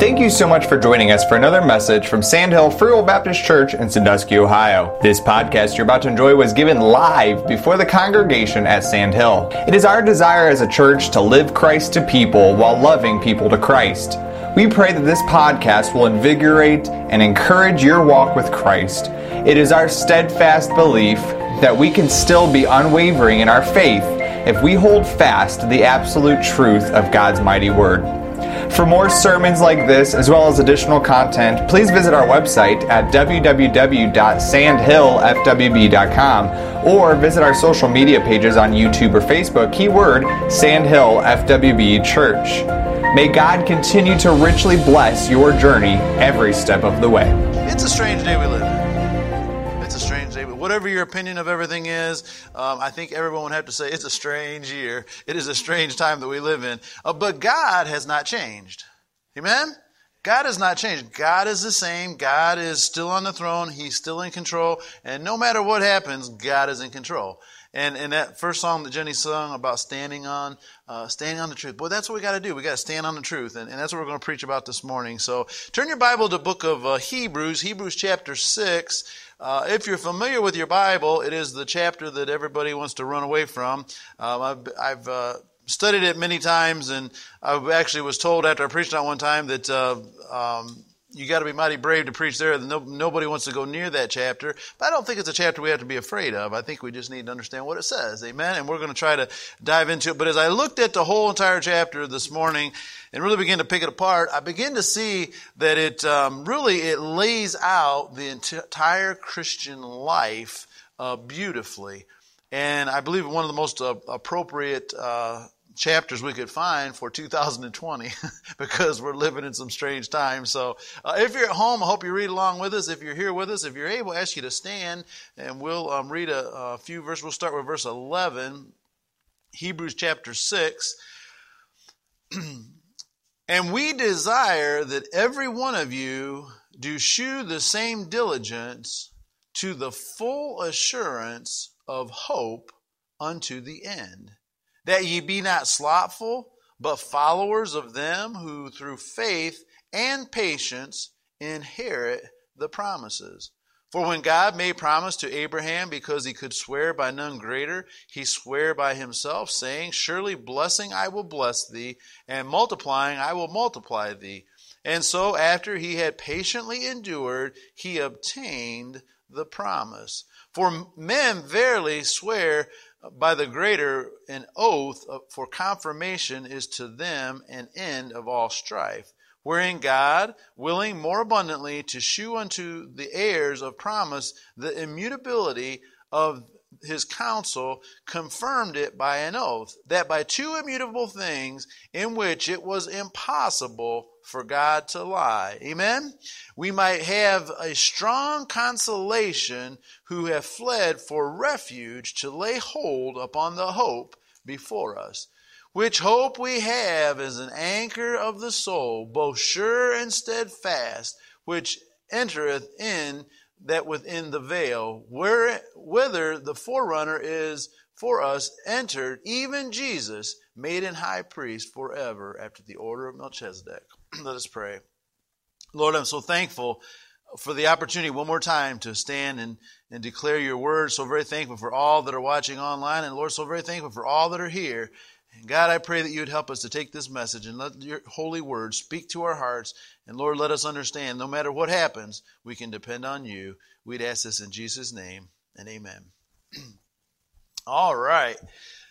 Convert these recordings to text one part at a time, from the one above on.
Thank you so much for joining us for another message from Sandhill Free Will Baptist Church in Sandusky, Ohio. This podcast you're about to enjoy was given live before the congregation at Sandhill. It is our desire as a church to live Christ to people while loving people to Christ. We pray that this podcast will invigorate and encourage your walk with Christ. It is our steadfast belief that we can still be unwavering in our faith if we hold fast to the absolute truth of God's mighty word. For more sermons like this, as well as additional content, please visit our website at www.sandhillfwb.com or visit our social media pages on YouTube or Facebook, keyword Sandhill FWB Church. May God continue to richly bless your journey every step of the way. It's a strange day we live in. Whatever your opinion of everything is, um, I think everyone would have to say it's a strange year. It is a strange time that we live in. Uh, but God has not changed. Amen? God has not changed. God is the same. God is still on the throne. He's still in control. And no matter what happens, God is in control. And, and that first song that Jenny sung about standing on, uh, standing on the truth. Boy, that's what we got to do. We got to stand on the truth. And, and, that's what we're going to preach about this morning. So turn your Bible to book of uh, Hebrews, Hebrews chapter 6. Uh, if you're familiar with your Bible, it is the chapter that everybody wants to run away from. Um, I've, I've uh, studied it many times, and I actually was told after I preached on one time that uh, um, you got to be mighty brave to preach there. No, nobody wants to go near that chapter. But I don't think it's a chapter we have to be afraid of. I think we just need to understand what it says. Amen. And we're going to try to dive into it. But as I looked at the whole entire chapter this morning and really began to pick it apart, I began to see that it um, really it lays out the entire Christian life uh, beautifully. And I believe one of the most uh, appropriate uh, chapters we could find for 2020 because we're living in some strange times. So, uh, if you're at home, I hope you read along with us. If you're here with us, if you're able, I ask you to stand and we'll um, read a, a few verses. We'll start with verse 11, Hebrews chapter 6. and we desire that every one of you do shew the same diligence to the full assurance of hope unto the end that ye be not slothful, but followers of them who through faith and patience inherit the promises. For when God made promise to Abraham because he could swear by none greater, he sware by himself, saying, Surely blessing I will bless thee, and multiplying I will multiply thee. And so after he had patiently endured, he obtained the promise. For men verily swear by the greater an oath for confirmation is to them an end of all strife wherein God, willing more abundantly to shew unto the heirs of promise the immutability of his counsel, confirmed it by an oath, that by two immutable things in which it was impossible for God to lie. Amen? We might have a strong consolation who have fled for refuge to lay hold upon the hope before us. Which hope we have is an anchor of the soul, both sure and steadfast, which entereth in that within the veil, where, whither the forerunner is for us entered, even Jesus, made an high priest forever after the order of Melchizedek. Let us pray. Lord, I'm so thankful for the opportunity one more time to stand and, and declare your word. So very thankful for all that are watching online. And Lord, so very thankful for all that are here. And God, I pray that you would help us to take this message and let your holy word speak to our hearts. And Lord, let us understand no matter what happens, we can depend on you. We'd ask this in Jesus' name and amen. all right.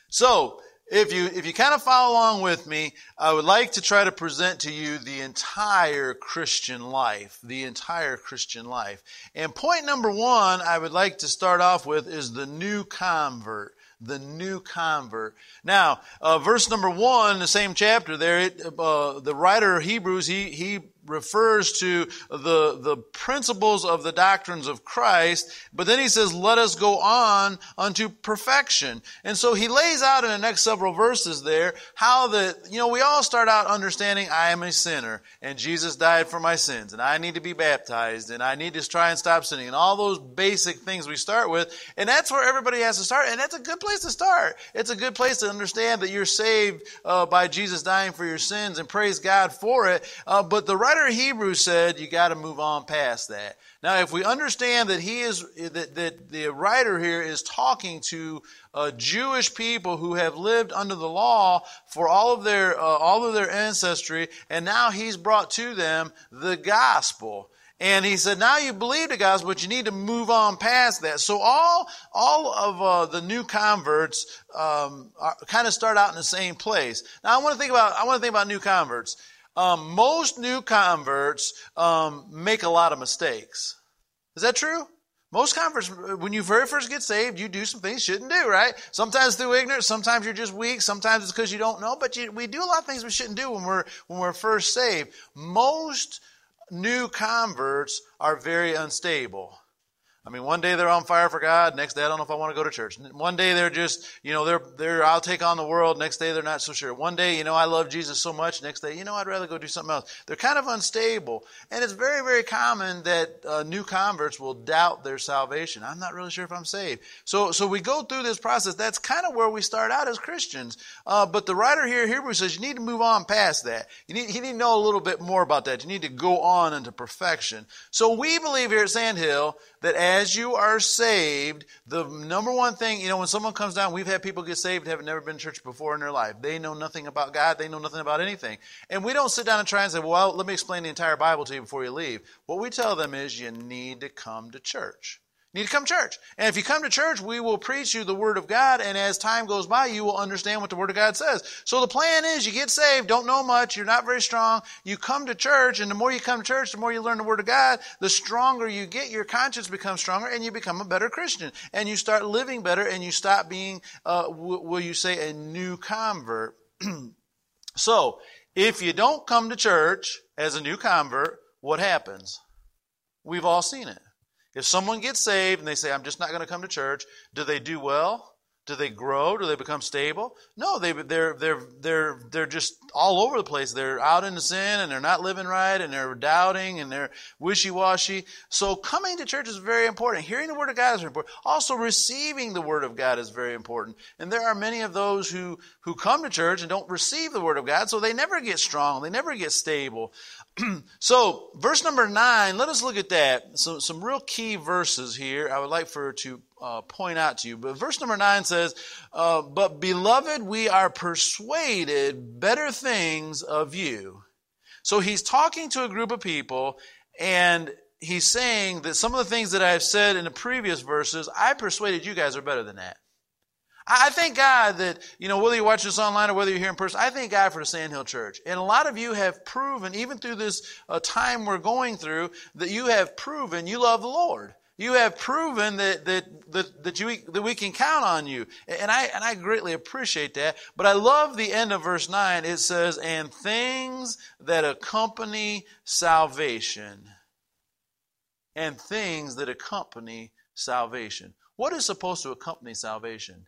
So, if you if you kind of follow along with me, I would like to try to present to you the entire Christian life, the entire Christian life. And point number 1 I would like to start off with is the new convert the new convert. Now, uh, verse number one, the same chapter there, it, uh, the writer of Hebrews, he, he refers to the, the principles of the doctrines of Christ, but then he says, let us go on unto perfection. And so he lays out in the next several verses there how that, you know, we all start out understanding I am a sinner and Jesus died for my sins and I need to be baptized and I need to try and stop sinning and all those basic things we start with. And that's where everybody has to start. And that's a good place to start. It's a good place to understand that you're saved uh, by Jesus dying for your sins and praise God for it. Uh, but the right writer of Hebrews said you got to move on past that. Now, if we understand that he is that, that the writer here is talking to uh, Jewish people who have lived under the law for all of their uh, all of their ancestry, and now he's brought to them the gospel. And he said, now you believe the gospel, but you need to move on past that. So all, all of uh, the new converts um, are, kind of start out in the same place. Now I want to think about, I want to think about new converts. Um, most new converts um, make a lot of mistakes. Is that true? Most converts, when you very first get saved, you do some things you shouldn't do, right? Sometimes through ignorance, sometimes you're just weak, sometimes it's because you don't know, but you, we do a lot of things we shouldn't do when we're, when we're first saved. Most new converts are very unstable. I mean, one day they're on fire for God. Next day, I don't know if I want to go to church. One day they're just, you know, they're, they're, I'll take on the world. Next day they're not so sure. One day, you know, I love Jesus so much. Next day, you know, I'd rather go do something else. They're kind of unstable. And it's very, very common that uh, new converts will doubt their salvation. I'm not really sure if I'm saved. So, so we go through this process. That's kind of where we start out as Christians. Uh, but the writer here, Hebrews says you need to move on past that. You need, you need to know a little bit more about that. You need to go on into perfection. So we believe here at Sandhill that as you are saved, the number one thing, you know, when someone comes down, we've had people get saved have never been to church before in their life. They know nothing about God. They know nothing about anything. And we don't sit down and try and say, well, let me explain the entire Bible to you before you leave. What we tell them is you need to come to church. You need to come to church. And if you come to church, we will preach you the Word of God, and as time goes by, you will understand what the Word of God says. So the plan is you get saved, don't know much, you're not very strong, you come to church, and the more you come to church, the more you learn the Word of God, the stronger you get, your conscience becomes stronger, and you become a better Christian. And you start living better, and you stop being, uh, will you say, a new convert. so, if you don't come to church as a new convert, what happens? We've all seen it. If someone gets saved and they say, I'm just not going to come to church, do they do well? Do they grow? Do they become stable? No, they, they're, they're, they're, they're just all over the place. They're out into sin and they're not living right and they're doubting and they're wishy-washy. So coming to church is very important. Hearing the Word of God is important. Also receiving the Word of God is very important. And there are many of those who, who come to church and don't receive the Word of God, so they never get strong. They never get stable. so, verse number nine, let us look at that. So, some real key verses here I would like for to uh, point out to you. But verse number nine says, uh, But beloved, we are persuaded better things of you. So, he's talking to a group of people, and he's saying that some of the things that I've said in the previous verses, I persuaded you guys are better than that. I thank God that, you know, whether you watch this online or whether you're here in person, I thank God for the Sandhill Church. And a lot of you have proven, even through this uh, time we're going through, that you have proven you love the Lord. You have proven that, that, that, that, you, that we can count on you. And I, and I greatly appreciate that. But I love the end of verse 9. It says, and things that accompany salvation. And things that accompany salvation. What is supposed to accompany salvation?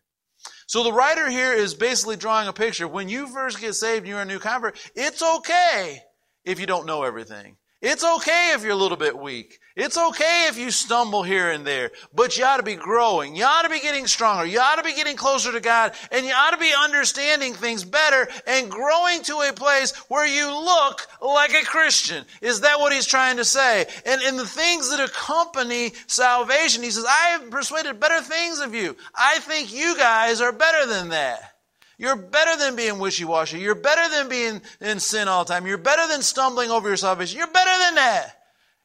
So the writer here is basically drawing a picture. When you first get saved and you're a new convert, it's okay if you don't know everything. It's okay if you're a little bit weak. It's okay if you stumble here and there, but you ought to be growing. You ought to be getting stronger. You ought to be getting closer to God, and you ought to be understanding things better and growing to a place where you look like a Christian. Is that what he's trying to say? And in the things that accompany salvation, he says, I have persuaded better things of you. I think you guys are better than that. You're better than being wishy-washy. You're better than being in sin all the time. You're better than stumbling over your salvation. You're better than that.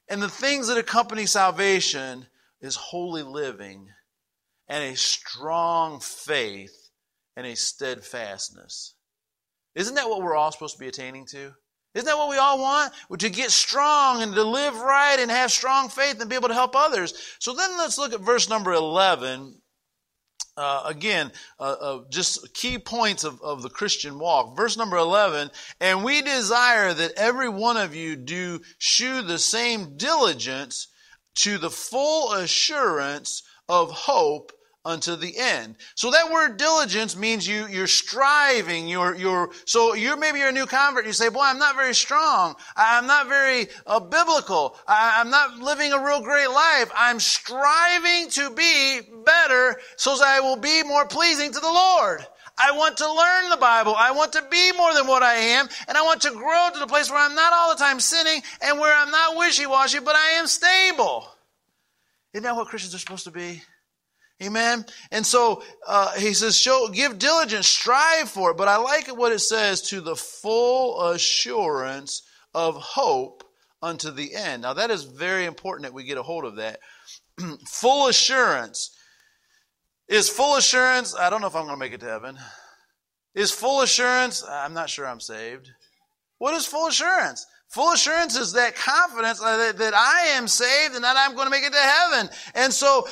And the things that accompany salvation is holy living and a strong faith and a steadfastness. Isn't that what we're all supposed to be attaining to? Isn't that what we all want? To get strong and to live right and have strong faith and be able to help others. So then let's look at verse number 11 uh, again, uh, uh, just key points of, of the Christian walk. Verse number 11, and we desire that every one of you do shew the same diligence to the full assurance of hope unto the end. So that word diligence means you, you're striving, you're, you're, so you're maybe you're a new convert, you say, boy, I'm not very strong. I'm not very uh, biblical. I, I'm not living a real great life. I'm striving to be better so that I will be more pleasing to the Lord. I want to learn the Bible. I want to be more than what I am. And I want to grow to the place where I'm not all the time sinning and where I'm not wishy-washy, but I am stable. Isn't that what Christians are supposed to be? Amen. And so uh, he says, "Show, give diligence, strive for it." But I like what it says to the full assurance of hope unto the end. Now that is very important that we get a hold of that. full assurance is full assurance. I don't know if I'm going to make it to heaven. Is full assurance? I'm not sure I'm saved. What is full assurance? Full assurance is that confidence uh, that, that I am saved and that I'm going to make it to heaven. And so,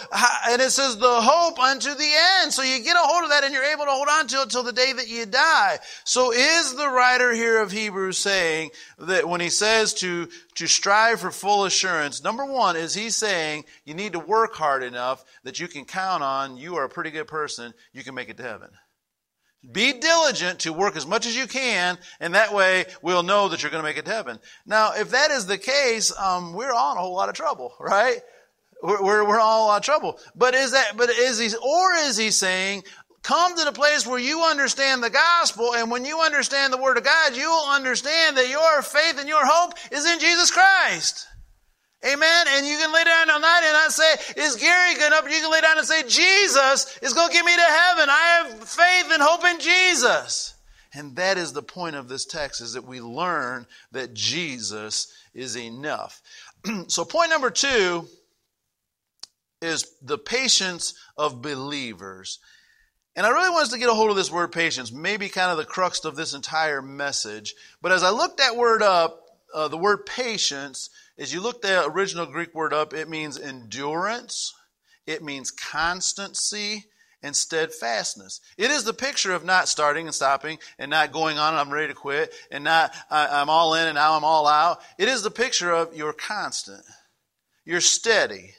and it says the hope unto the end. So you get a hold of that and you're able to hold on to it till the day that you die. So is the writer here of Hebrews saying that when he says to, to strive for full assurance, number one, is he saying you need to work hard enough that you can count on you are a pretty good person, you can make it to heaven. Be diligent to work as much as you can, and that way we'll know that you're going to make it to heaven. Now, if that is the case, um, we're all in a whole lot of trouble, right? We're, we're, we're all in a lot of trouble. But is that, but is he, or is he saying, come to the place where you understand the gospel, and when you understand the word of God, you will understand that your faith and your hope is in Jesus Christ. Amen. And you can lay down all night and not say, is Gary good enough? You can lay down and say, Jesus is going to get me to heaven. I have faith and hope in Jesus. And that is the point of this text is that we learn that Jesus is enough. so point number two is the patience of believers. And I really wanted to get a hold of this word patience, maybe kind of the crux of this entire message. But as I looked that word up, uh, the word patience, as you look the original Greek word up, it means endurance, it means constancy, and steadfastness. It is the picture of not starting and stopping and not going on and I'm ready to quit and not I, am all in and now I'm all out. It is the picture of you're constant. You're steady.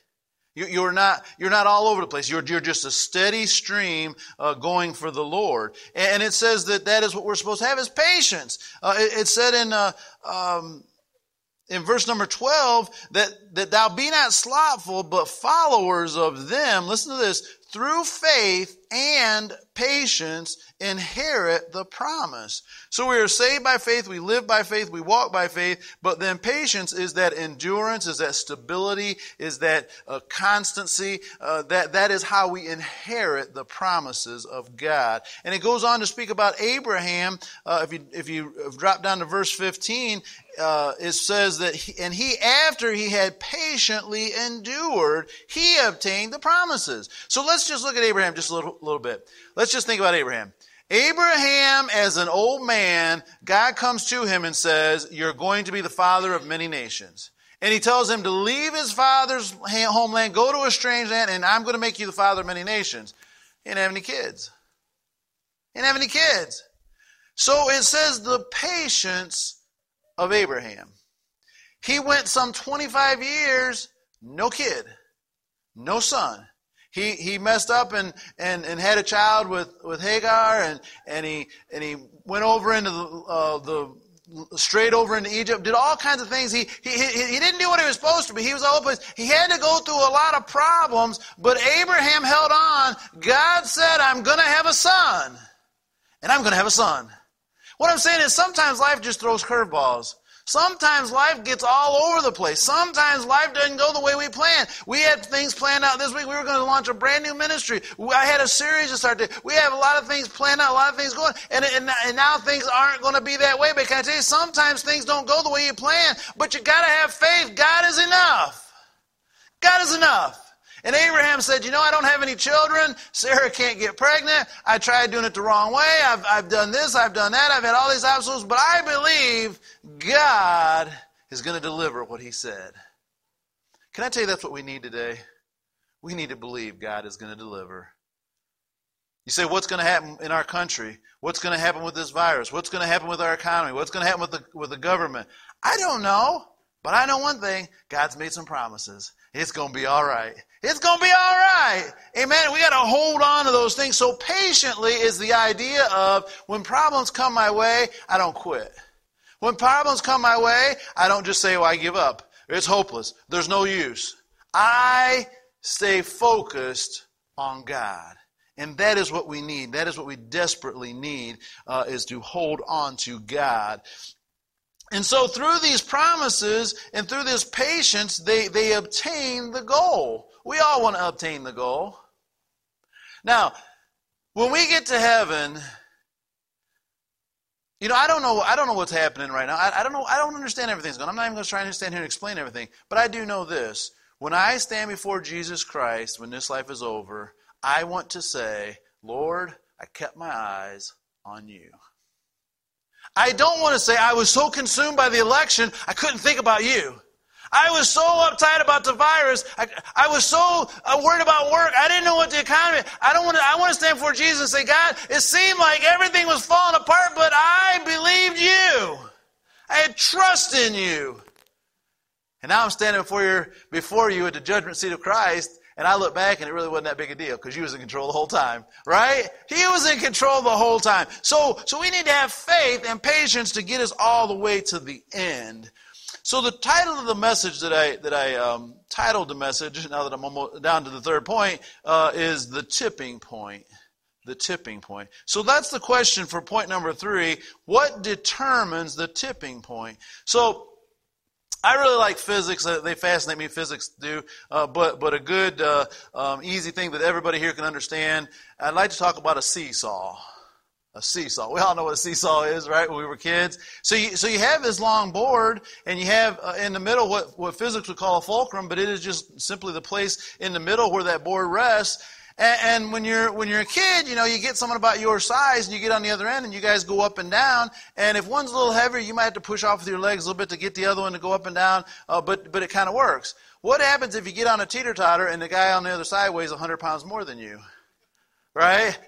You, are not you're not all over the place. You're you're just a steady stream uh, going for the Lord. And it says that that is what we're supposed to have is patience. Uh, it, it, said in uh, um, in verse number 12 that, that thou be not slothful, but followers of them, listen to this, through faith and patience inherit the promise. So we are saved by faith, we live by faith, we walk by faith, but then patience is that endurance, is that stability, is that uh, constancy. Uh, that, that is how we inherit the promises of God. And it goes on to speak about Abraham. Uh, if you, if you drop down to verse 15, uh, it says that, he, and he, after he had patiently endured, he obtained the promises. So let's just look at Abraham just a little, little bit. Let's just think about Abraham. Abraham, as an old man, God comes to him and says, You're going to be the father of many nations. And he tells him to leave his father's homeland, go to a strange land, and I'm going to make you the father of many nations. He didn't have any kids. He didn't have any kids. So it says the patience of Abraham. He went some 25 years, no kid, no son. He, he messed up and, and, and had a child with, with Hagar and, and he, and he went over into the, uh, the, straight over into Egypt, did all kinds of things. He, he, he didn't do what he was supposed to be. He was all He had to go through a lot of problems, but Abraham held on. God said, I'm going to have a son. And I'm going to have a son. What I'm saying is sometimes life just throws curveballs. Sometimes life gets all over the place. Sometimes life doesn't go the way we plan. We had things planned out this week. We were going to launch a brand new ministry. I had a series to start. To, we have a lot of things planned out, a lot of things going, and, and, and now things aren't going to be that way. But can I tell you, sometimes things don't go the way you plan, but you got to have faith. God is enough. God is enough. And Abraham said, You know, I don't have any children. Sarah can't get pregnant. I tried doing it the wrong way. I've, I've done this, I've done that. I've had all these obstacles, but I believe God is going to deliver what he said. Can I tell you that's what we need today? We need to believe God is going to deliver. You say, what's going to happen in our country? What's going to happen with this virus? What's going to happen with our economy? What's going to happen with the, with the government? I don't know. But I know one thing God's made some promises. It's going to be all right. It's going to be all right. Amen. We got to hold on to those things. So patiently is the idea of when problems come my way, I don't quit. When problems come my way, I don't just say, well, I give up. It's hopeless. There's no use. I stay focused on God. And that is what we need. That is what we desperately need, uh, is to hold on to God. And so through these promises and through this patience, they, they obtain the goal. We all want to obtain the goal. Now, when we get to heaven, you know, I don't know. I don't know what's happening right now. I, I don't know. I don't understand everything's going. I'm not even going to try to stand here and explain everything. But I do know this: when I stand before Jesus Christ, when this life is over, I want to say, Lord, I kept my eyes on you. I don't want to say I was so consumed by the election I couldn't think about you. I was so uptight about the virus. I, I was so uh, worried about work. I didn't know what the economy. I don't want to. I want to stand before Jesus and say, God, it seemed like everything was falling apart, but I believed you. I had trust in you. And now I'm standing before you, before you at the judgment seat of Christ, and I look back and it really wasn't that big a deal because you was in control the whole time, right? He was in control the whole time. So, so we need to have faith and patience to get us all the way to the end. So the title of the message that I that I um, titled the message now that I'm almost down to the third point uh, is the tipping point. The tipping point. So that's the question for point number three. What determines the tipping point? So I really like physics. Uh, they fascinate me. Physics do, uh, but but a good, uh, um, easy thing that everybody here can understand. I'd like to talk about a seesaw a seesaw. We all know what a seesaw is, right? When we were kids. So you, so you have this long board, and you have uh, in the middle what, what physics would call a fulcrum, but it is just simply the place in the middle where that board rests. And, and when you're when you're a kid, you know, you get someone about your size, and you get on the other end, and you guys go up and down. And if one's a little heavier, you might have to push off with your legs a little bit to get the other one to go up and down. Uh, but but it kind of works. What happens if you get on a teeter totter and the guy on the other side weighs 100 pounds more than you? right?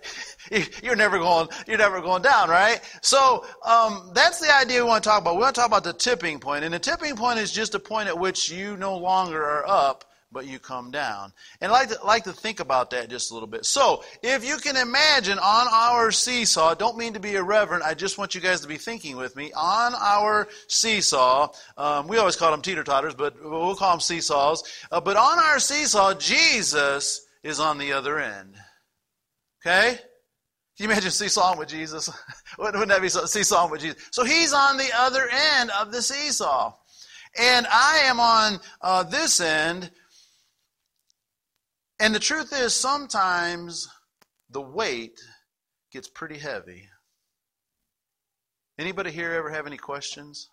You're never going, you're never going down, right? So, um, that's the idea we want to talk about. We want to talk about the tipping point. And the tipping point is just a point at which you no longer are up, but you come down. And I like to, like to think about that just a little bit. So, if you can imagine on our seesaw, don't mean to be irreverent, I just want you guys to be thinking with me. On our seesaw, um, we always call them teeter totters, but we'll call them seesaws. Uh, but on our seesaw, Jesus is on the other end. Okay? You imagine seesawing with Jesus? Wouldn't that be seesawing with Jesus? So he's on the other end of the seesaw. And I am on uh, this end. And the truth is, sometimes the weight gets pretty heavy. Anybody here ever have any questions?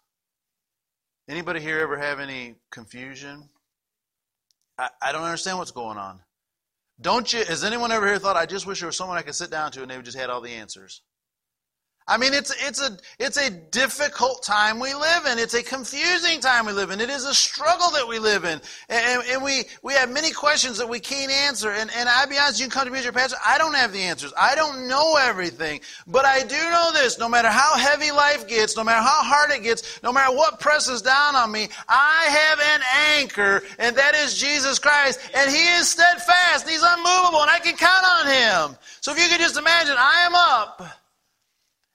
Anybody here ever have any confusion? I, I don't understand what's going on. Don't you, has anyone ever here thought, I just wish there was someone I could sit down to and they would just had all the answers? I mean, it's, it's, a, it's a difficult time we live in. It's a confusing time we live in. It is a struggle that we live in. And, and we, we have many questions that we can't answer. And, and I'll be honest, you can come to me as your pastor. I don't have the answers. I don't know everything. But I do know this. No matter how heavy life gets, no matter how hard it gets, no matter what presses down on me, I have an anchor, and that is Jesus Christ. And He is steadfast. He's unmovable, and I can count on Him. So if you could just imagine, I am up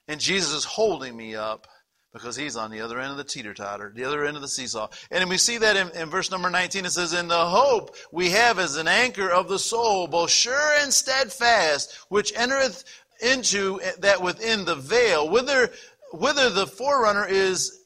and Jesus is holding me up because he's on the other end of the teeter totter, the other end of the seesaw. And we see that in, in, verse number 19. It says, In the hope we have as an anchor of the soul, both sure and steadfast, which entereth into that within the veil, whither, whither the forerunner is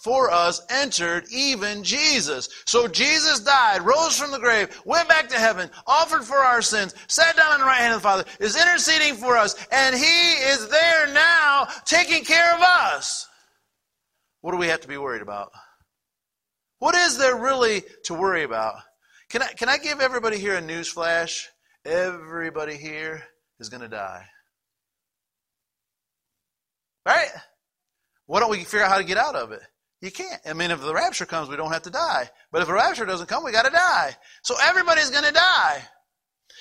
for us entered even Jesus. So Jesus died, rose from the grave, went back to heaven, offered for our sins, sat down on the right hand of the Father, is interceding for us, and He is there now taking care of us. What do we have to be worried about? What is there really to worry about? Can I, can I give everybody here a news flash? Everybody here is going to die. Right? Why don't we figure out how to get out of it? You can't. I mean, if the rapture comes, we don't have to die. But if the rapture doesn't come, we got to die. So everybody's going to die.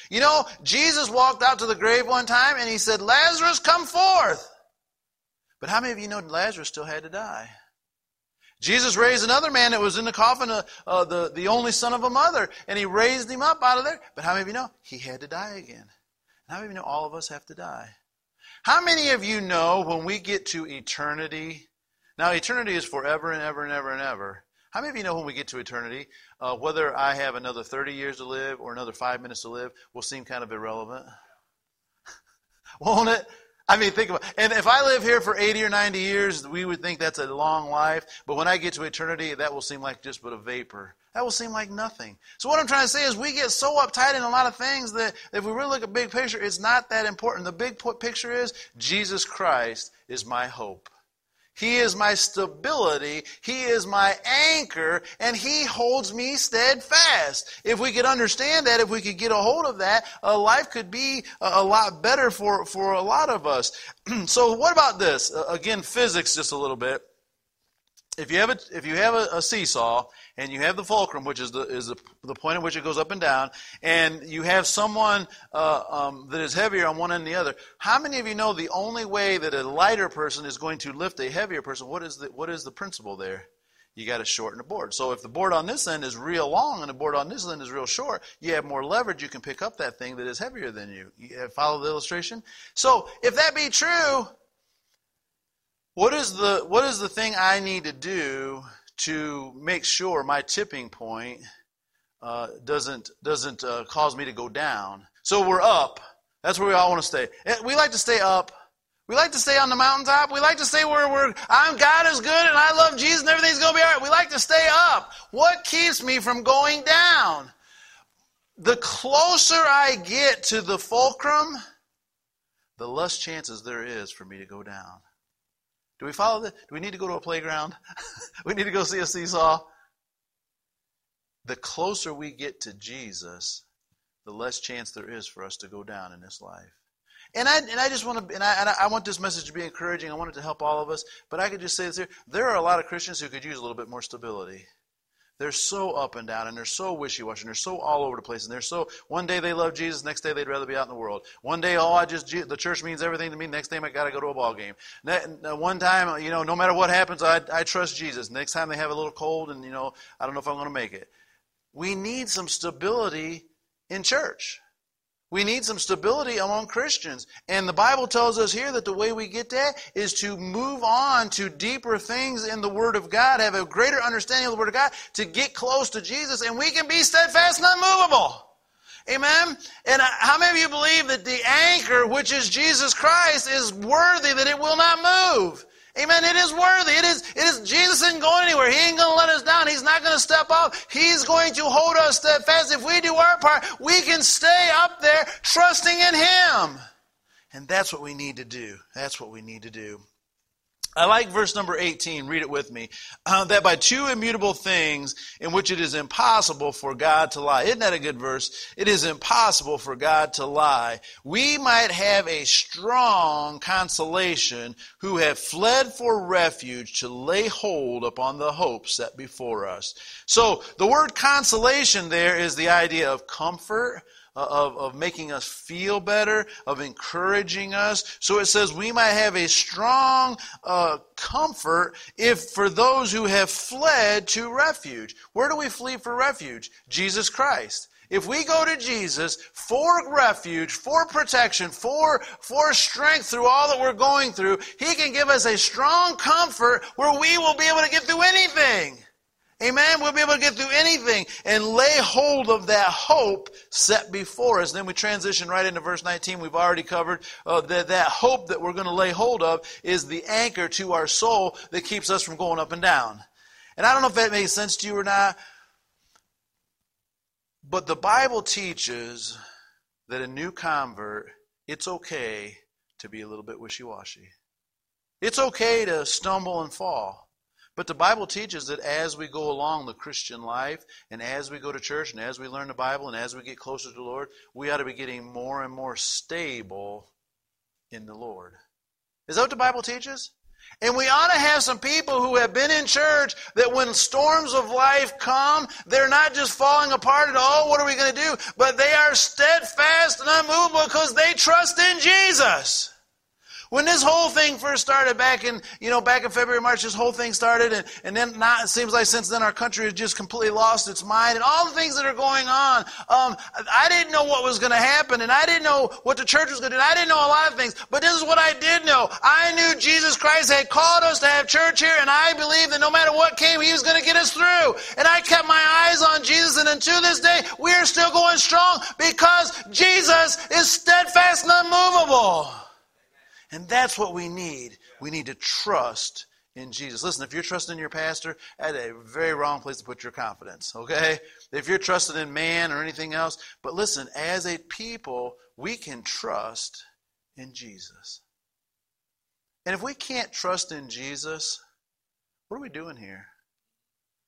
You know, Jesus walked out to the grave one time and he said, Lazarus, come forth. But how many of you know Lazarus still had to die? Jesus raised another man that was in the coffin, uh, uh, the, the only son of a mother, and he raised him up out of there. But how many of you know he had to die again? And how many of you know all of us have to die? How many of you know when we get to eternity, now, eternity is forever and ever and ever and ever. How many of you know when we get to eternity, uh, whether I have another 30 years to live or another five minutes to live will seem kind of irrelevant? Won't it? I mean, think about And if I live here for 80 or 90 years, we would think that's a long life. But when I get to eternity, that will seem like just but a vapor. That will seem like nothing. So what I'm trying to say is we get so uptight in a lot of things that if we really look at big picture, it's not that important. The big picture is Jesus Christ is my hope. He is my stability. He is my anchor, and He holds me steadfast. If we could understand that, if we could get a hold of that, uh, life could be a, a, lot better for, for a lot of us. so, what about this? Uh, again, physics just a little bit. If you have a, if you have a, a seesaw and you have the fulcrum, which is the is the, the point at which it goes up and down, and you have someone uh, um, that is heavier on one end than the other. How many of you know the only way that a lighter person is going to lift a heavier person? What is the what is the principle there? You got to shorten the board. So if the board on this end is real long and the board on this end is real short, you have more leverage. You can pick up that thing that is heavier than you. you follow the illustration. So if that be true, what is the what is the thing I need to do to make sure my tipping point uh, doesn't doesn't uh, cause me to go down. So we're up. That's where we all want to stay. Eh, we like to stay up. We like to stay on the mountaintop. We like to stay where we're. I'm God is good and I love Jesus and everything's going to be all right. We like to stay up. What keeps me from going down? The closer I get to the fulcrum, the less chances there is for me to go down. Do we follow the? Do we need to go to a playground? we need to go see a seesaw. The closer we get to Jesus, the less chance there is for us to go down in this life. And I, and I just want to, and I, and I want this message to be encouraging. I want it to help all of us. But I could just say this here. There are a lot of Christians who could use a little bit more stability. They're so up and down, and they're so wishy-washy, and they're so all over the place, and they're so. One day they love Jesus, next day they'd rather be out in the world. One day, oh, I just the church means everything to me. Next day, I got to go to a ball game. One time, you know, no matter what happens, I, I trust Jesus. Next time they have a little cold, and you know, I don't know if I'm going to make it. We need some stability in church. We need some stability among Christians. And the Bible tells us here that the way we get that is to move on to deeper things in the Word of God, have a greater understanding of the Word of God, to get close to Jesus, and we can be steadfast and unmovable. Amen? And uh, how many of you believe that the anchor, which is Jesus Christ, is worthy that it will not move? Amen. It is worthy. It is, it is, Jesus isn't going anywhere. He ain't going to let us down. He's not going to step up. He's going to hold us steadfast. If we do our part, we can stay up there trusting in Him. And that's what we need to do. That's what we need to do. I like verse number 18. Read it with me. Uh, that by two immutable things in which it is impossible for God to lie. Isn't that a good verse? It is impossible for God to lie. We might have a strong consolation who have fled for refuge to lay hold upon the hope set before us. So the word consolation there is the idea of comfort, of, of making us feel better, of encouraging us. So it says we might have a strong uh, comfort if for those who have fled to refuge. Where do we flee for refuge? Jesus Christ. If we go to Jesus for refuge, for protection, for, for strength through all that we're going through, He can give us a strong comfort where we will be able to get through anything. Amen. We'll be able to get through anything and lay hold of that hope set before us. Then we transition right into verse 19. We've already covered uh, that that hope that we're going to lay hold of is the anchor to our soul that keeps us from going up and down. And I don't know if that makes sense to you or not, but the Bible teaches that a new convert, it's okay to be a little bit wishy-washy. It's okay to stumble and fall. But the Bible teaches that as we go along the Christian life, and as we go to church, and as we learn the Bible, and as we get closer to the Lord, we ought to be getting more and more stable in the Lord. Is that what the Bible teaches? And we ought to have some people who have been in church that when storms of life come, they're not just falling apart at all, what are we going to do? But they are steadfast and unmovable because they trust in Jesus. When this whole thing first started back in, you know, back in February, March, this whole thing started, and, and then not, it seems like since then our country has just completely lost its mind, and all the things that are going on, um, I didn't know what was going to happen, and I didn't know what the church was going to do, I didn't know a lot of things, but this is what I did know. I knew Jesus Christ had called us to have church here, and I believed that no matter what came, He was going to get us through. And I kept my eyes on Jesus, and to this day, we are still going strong because Jesus is steadfast and unmovable. And that's what we need. We need to trust in Jesus. Listen, if you're trusting in your pastor, at a very wrong place to put your confidence, okay? If you're trusting in man or anything else, but listen, as a people, we can trust in Jesus. And if we can't trust in Jesus, what are we doing here?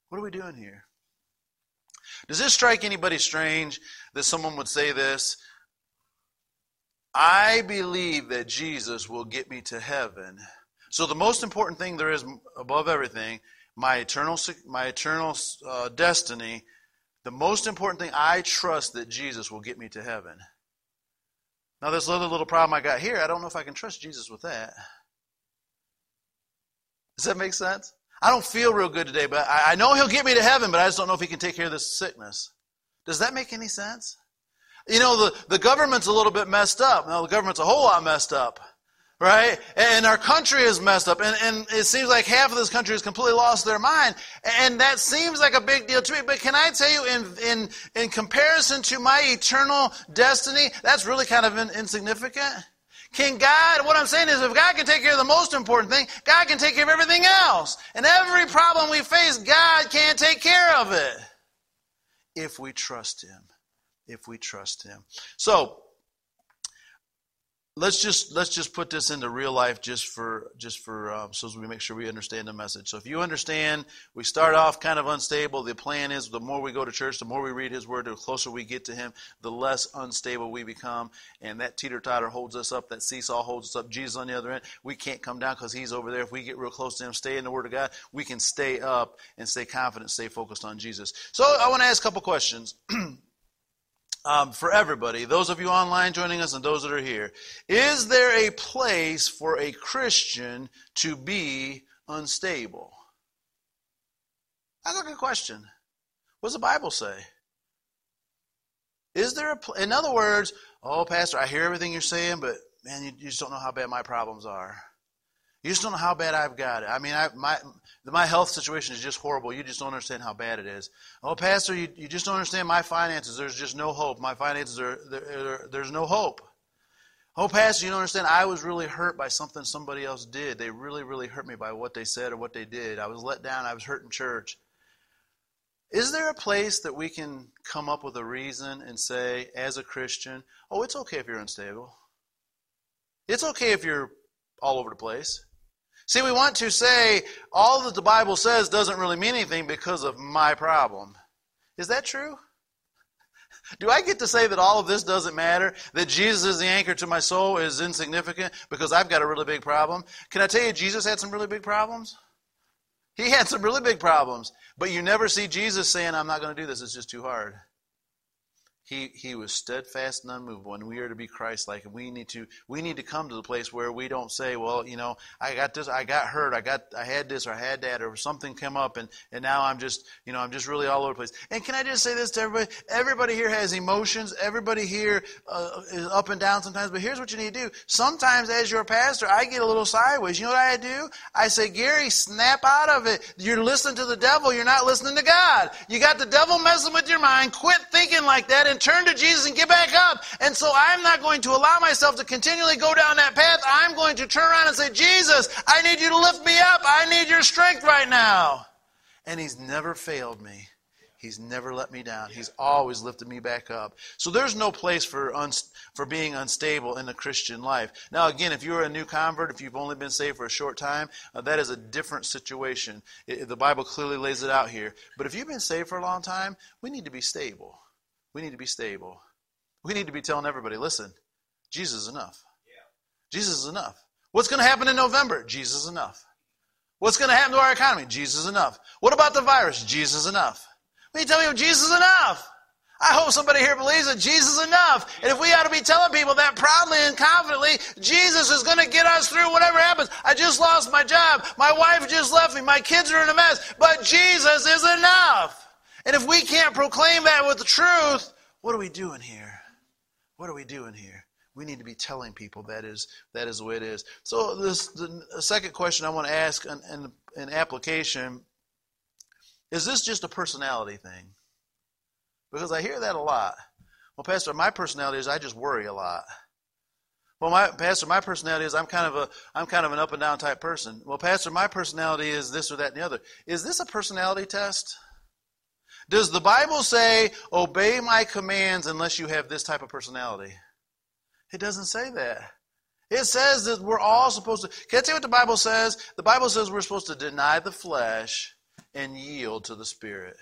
What are we doing here? Does this strike anybody strange that someone would say this? I believe that Jesus will get me to heaven. So the most important thing there is above everything, my eternal my eternal uh, destiny, the most important thing I trust that Jesus will get me to heaven. Now this other little problem I got here, I don't know if I can trust Jesus with that. Does that make sense? I don't feel real good today, but I, I know he'll get me to heaven, but I just don't know if he can take care of this sickness. Does that make any sense? You know, the, the government's a little bit messed up. Now, the government's a whole lot messed up. Right? And our country is messed up. And, and it seems like half of this country has completely lost their mind. And that seems like a big deal to me. But can I tell you, in, in, in comparison to my eternal destiny, that's really kind of insignificant. Can God, what I'm saying is if God can take care of the most important thing, God can take care of everything else. And every problem we face, God can take care of it. If we trust Him if we trust him. So let's just let's just put this into real life just for just for um, so as we make sure we understand the message. So if you understand we start off kind of unstable. The plan is the more we go to church the more we read his word the closer we get to him the less unstable we become. And that teeter-totter holds us up. That seesaw holds us up. Jesus on the other end. We can't come down because he's over there. If we get real close to him stay in the word of god we can stay up and stay confident stay focused on jesus. So i want to ask a couple questions um, for everybody, those of you online joining us and those that are here, is there a place for a Christian to be unstable? That's a good question. What does the Bible say? Is there a, pl- in other words, oh, Pastor, I hear everything you're saying, but man, you, you just don't know how bad my problems are. You just don't know how bad I've got it. I mean, I, my my health situation is just horrible. You just don't understand how bad it is. Oh, Pastor, you, you just don't understand my finances. There's just no hope. My finances are there, there's no hope. Oh, Pastor, you don't understand. I was really hurt by something somebody else did. They really, really hurt me by what they said or what they did. I was let down. I was hurt in church. Is there a place that we can come up with a reason and say, as a Christian, oh, it's okay if you're unstable? It's okay if you're all over the place. See, we want to say all that the Bible says doesn't really mean anything because of my problem. Is that true? Do I get to say that all of this doesn't matter? That Jesus is the anchor to my soul is insignificant because I've got a really big problem? Can I tell you, Jesus had some really big problems? He had some really big problems. But you never see Jesus saying, I'm not going to do this, it's just too hard. He, he was steadfast and unmovable, and we are to be Christ-like. And we need to we need to come to the place where we don't say, "Well, you know, I got this, I got hurt, I got, I had this, or I had that, or something came up, and and now I'm just, you know, I'm just really all over the place." And can I just say this to everybody? Everybody here has emotions. Everybody here uh, is up and down sometimes. But here's what you need to do. Sometimes, as your pastor, I get a little sideways. You know what I do? I say, "Gary, snap out of it. You're listening to the devil. You're not listening to God. You got the devil messing with your mind. Quit thinking like that and turn to Jesus and get back up. And so I'm not going to allow myself to continually go down that path. I'm going to turn around and say, Jesus, I need you to lift me up. I need your strength right now. And He's never failed me. He's never let me down. He's always lifted me back up. So there's no place for for being unstable in the Christian life. Now, again, if you're a new convert, if you've only been saved for a short time, uh, that is a different situation. It, the Bible clearly lays it out here. But if you've been saved for a long time, we need to be stable. We need to be stable. We need to be telling everybody listen, Jesus is enough. Jesus is enough. What's going to happen in November? Jesus is enough. What's going to happen to our economy? Jesus is enough. What about the virus? Jesus is enough. Will you tell me Jesus is enough? I hope somebody here believes that Jesus is enough. And if we ought to be telling people that proudly and confidently, Jesus is going to get us through whatever happens. I just lost my job. My wife just left me. My kids are in a mess. But Jesus is enough. And if we can't proclaim that with the truth, what are we doing here? What are we doing here? We need to be telling people that is that is the way it is. So this the, second question I want to ask in, in, in application is this just a personality thing? Because I hear that a lot. Well, Pastor, my personality is I just worry a lot. Well, my pastor, my personality is I'm kind of a I'm kind of an up and down type person. Well, pastor, my personality is this or that and the other. Is this a personality test? Does the Bible say obey my commands unless you have this type of personality? It doesn't say that. It says that we're all supposed to. Can I tell you what the Bible says? The Bible says we're supposed to deny the flesh and yield to the Spirit.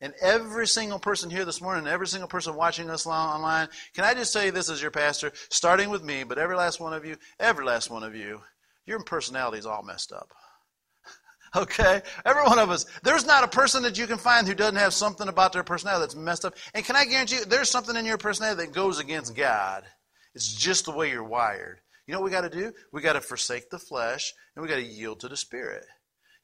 And every single person here this morning, every single person watching us online, can I just say this as your pastor, starting with me, but every last one of you, every last one of you, your personality is all messed up. Okay? Every one of us. There's not a person that you can find who doesn't have something about their personality that's messed up. And can I guarantee you, there's something in your personality that goes against God. It's just the way you're wired. You know what we got to do? We got to forsake the flesh and we got to yield to the Spirit.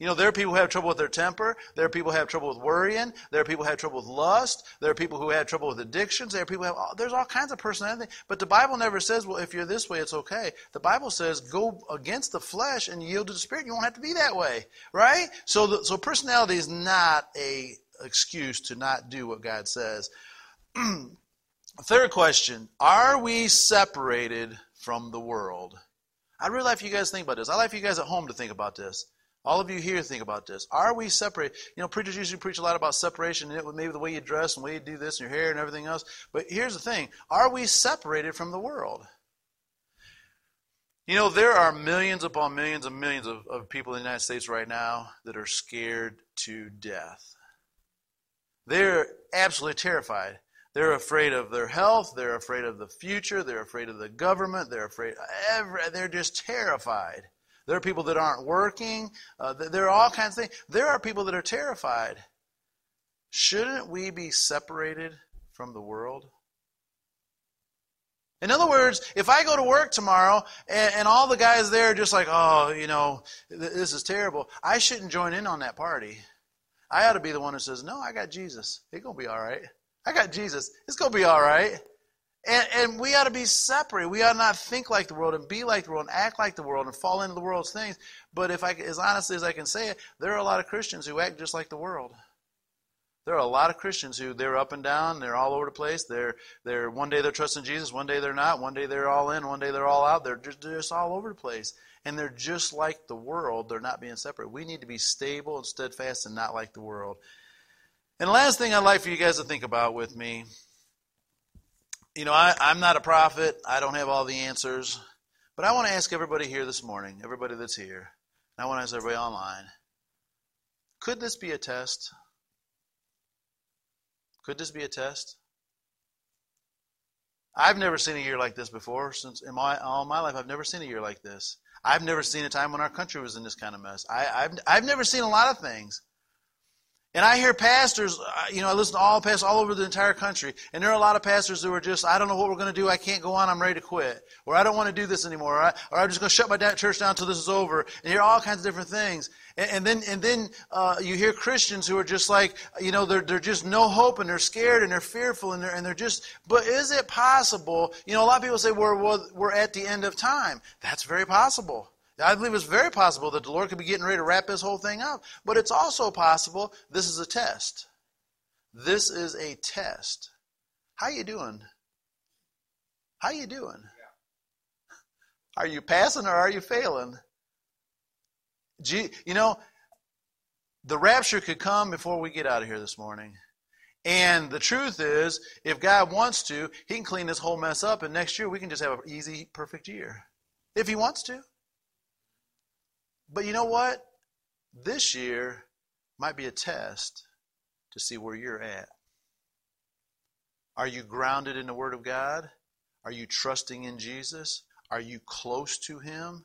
You know, there are people who have trouble with their temper. There are people who have trouble with worrying. There are people who have trouble with lust. There are people who have trouble with addictions. There are people who have, there's all kinds of personality. But the Bible never says, well, if you're this way, it's okay. The Bible says, go against the flesh and yield to the Spirit. You won't have to be that way, right? So, the, so personality is not a excuse to not do what God says. Third question, are we separated from the world? I'd really like for you guys to think about this. I'd like for you guys at home to think about this. All of you here think about this. Are we separated? You know, preachers usually preach a lot about separation, and maybe the way you dress and the way you do this and your hair and everything else. But here's the thing: Are we separated from the world? You know, there are millions upon millions and millions of, of people in the United States right now that are scared to death. They're absolutely terrified. They're afraid of their health. They're afraid of the future. They're afraid of the government. They're afraid. Every, they're just terrified. There are people that aren't working. Uh, there are all kinds of things. There are people that are terrified. Shouldn't we be separated from the world? In other words, if I go to work tomorrow and, and, all the guys there are just like, oh, you know, this is terrible, I shouldn't join in on that party. I ought to be the one who says, no, I got Jesus. It's going to be all right. I got Jesus. It's going to be all right. And, and we ought to be separate. We ought not think like the world and be like the world and act like the world and fall into the world's things. But if I, as honestly as I can say it, there are a lot of Christians who act just like the world. There are a lot of Christians who they're up and down, they're all over the place. They're they're one day they're trusting Jesus, one day they're not, one day they're all in, one day they're all out. They're just, they're just all over the place. And they're just like the world. They're not being separate. We need to be stable and steadfast and not like the world. And the last thing I'd like for you guys to think about with me you know, I, I'm not a prophet, I don't have all the answers, but I want to ask everybody here this morning, everybody that's here, and I want to ask everybody online could this be a test? Could this be a test? I've never seen a year like this before. Since in my all my life, I've never seen a year like this. I've never seen a time when our country was in this kind of mess. I, have I've never seen a lot of things. And I hear pastors, uh, you know, I listen to all pastors all over the entire country, and there are a lot of pastors who are just, I don't know what we're going to do, I can't go on, I'm ready to quit, or I don't want to do this anymore, or, I, I'm just going to shut my church down until this is over, and you hear all kinds of different things. And, and then, and then uh, you hear Christians who are just like, you know, they're, they're just no hope, and they're scared, and they're fearful, and they're, and they're just, but is it possible? You know, a lot of people say we're, we're at the end of time. That's very possible. I believe it's very possible that the Lord could be getting ready to wrap this whole thing up. But it's also possible this is a test. This is a test. How you doing? How you doing? Are you passing or are you failing? You know, the rapture could come before we get out of here this morning. And the truth is, if God wants to, He can clean this whole mess up, and next year we can just have an easy, perfect year. If He wants to. But you know what? This year might be a test to see where you're at. Are you grounded in the Word of God? Are you trusting in Jesus? Are you close to Him?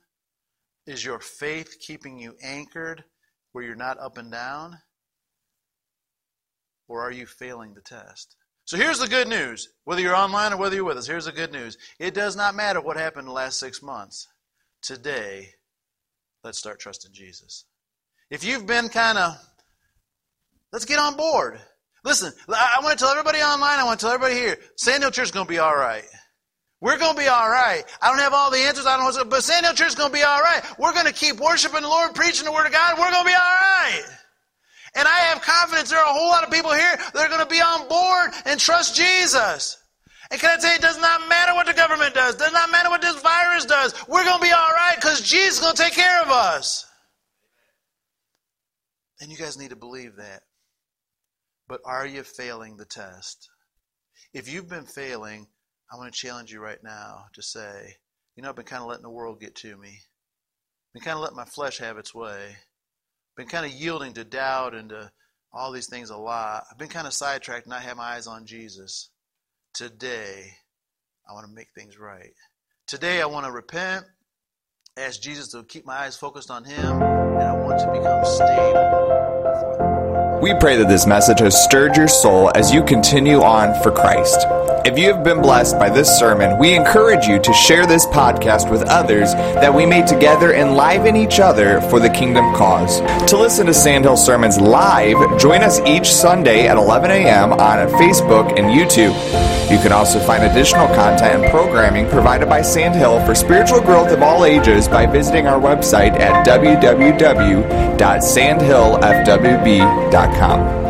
Is your faith keeping you anchored where you're not up and down? Or are you failing the test? So here's the good news. Whether you're online or whether you're with us, here's the good news. It does not matter what happened in the last six months. Today, let's start trusting Jesus. If you've been kind of, let's get on board. Listen, I want to tell everybody online, I want to tell everybody here, Sand Church is going to be all right. We're going to be all right. I don't have all the answers. I don't know, but Sand Church is going to be all right. We're going to keep worshiping the Lord, preaching the Word of God. We're going to be all right. And I have confidence there are a whole lot of people here that are going to be on board and trust Jesus. And can I tell you, it does not matter what the government does. It does not matter what this virus does. We're going to be all right because Jesus is going to take care of us. And you guys need to believe that. But are you failing the test? If you've been failing, I want to challenge you right now to say, you know, I've been kind of letting the world get to me. Been kind of letting my flesh have its way. Been kind of yielding to doubt and to all these things a lot. I've been kind of sidetracked and not have my eyes on Jesus. Today, I want to make things right. Today, I want to repent, ask Jesus to keep my eyes focused on Him, and I want to become stable. We pray that this message has stirred your soul as you continue on for Christ. If you have been blessed by this sermon, we encourage you to share this podcast with others that we may together enliven each other for the kingdom cause. To listen to Sandhill Sermons live, join us each Sunday at 11 a.m. on Facebook and YouTube. You can also find additional content and programming provided by Sandhill for spiritual growth of all ages by visiting our website at www.sandhillfwb.com come.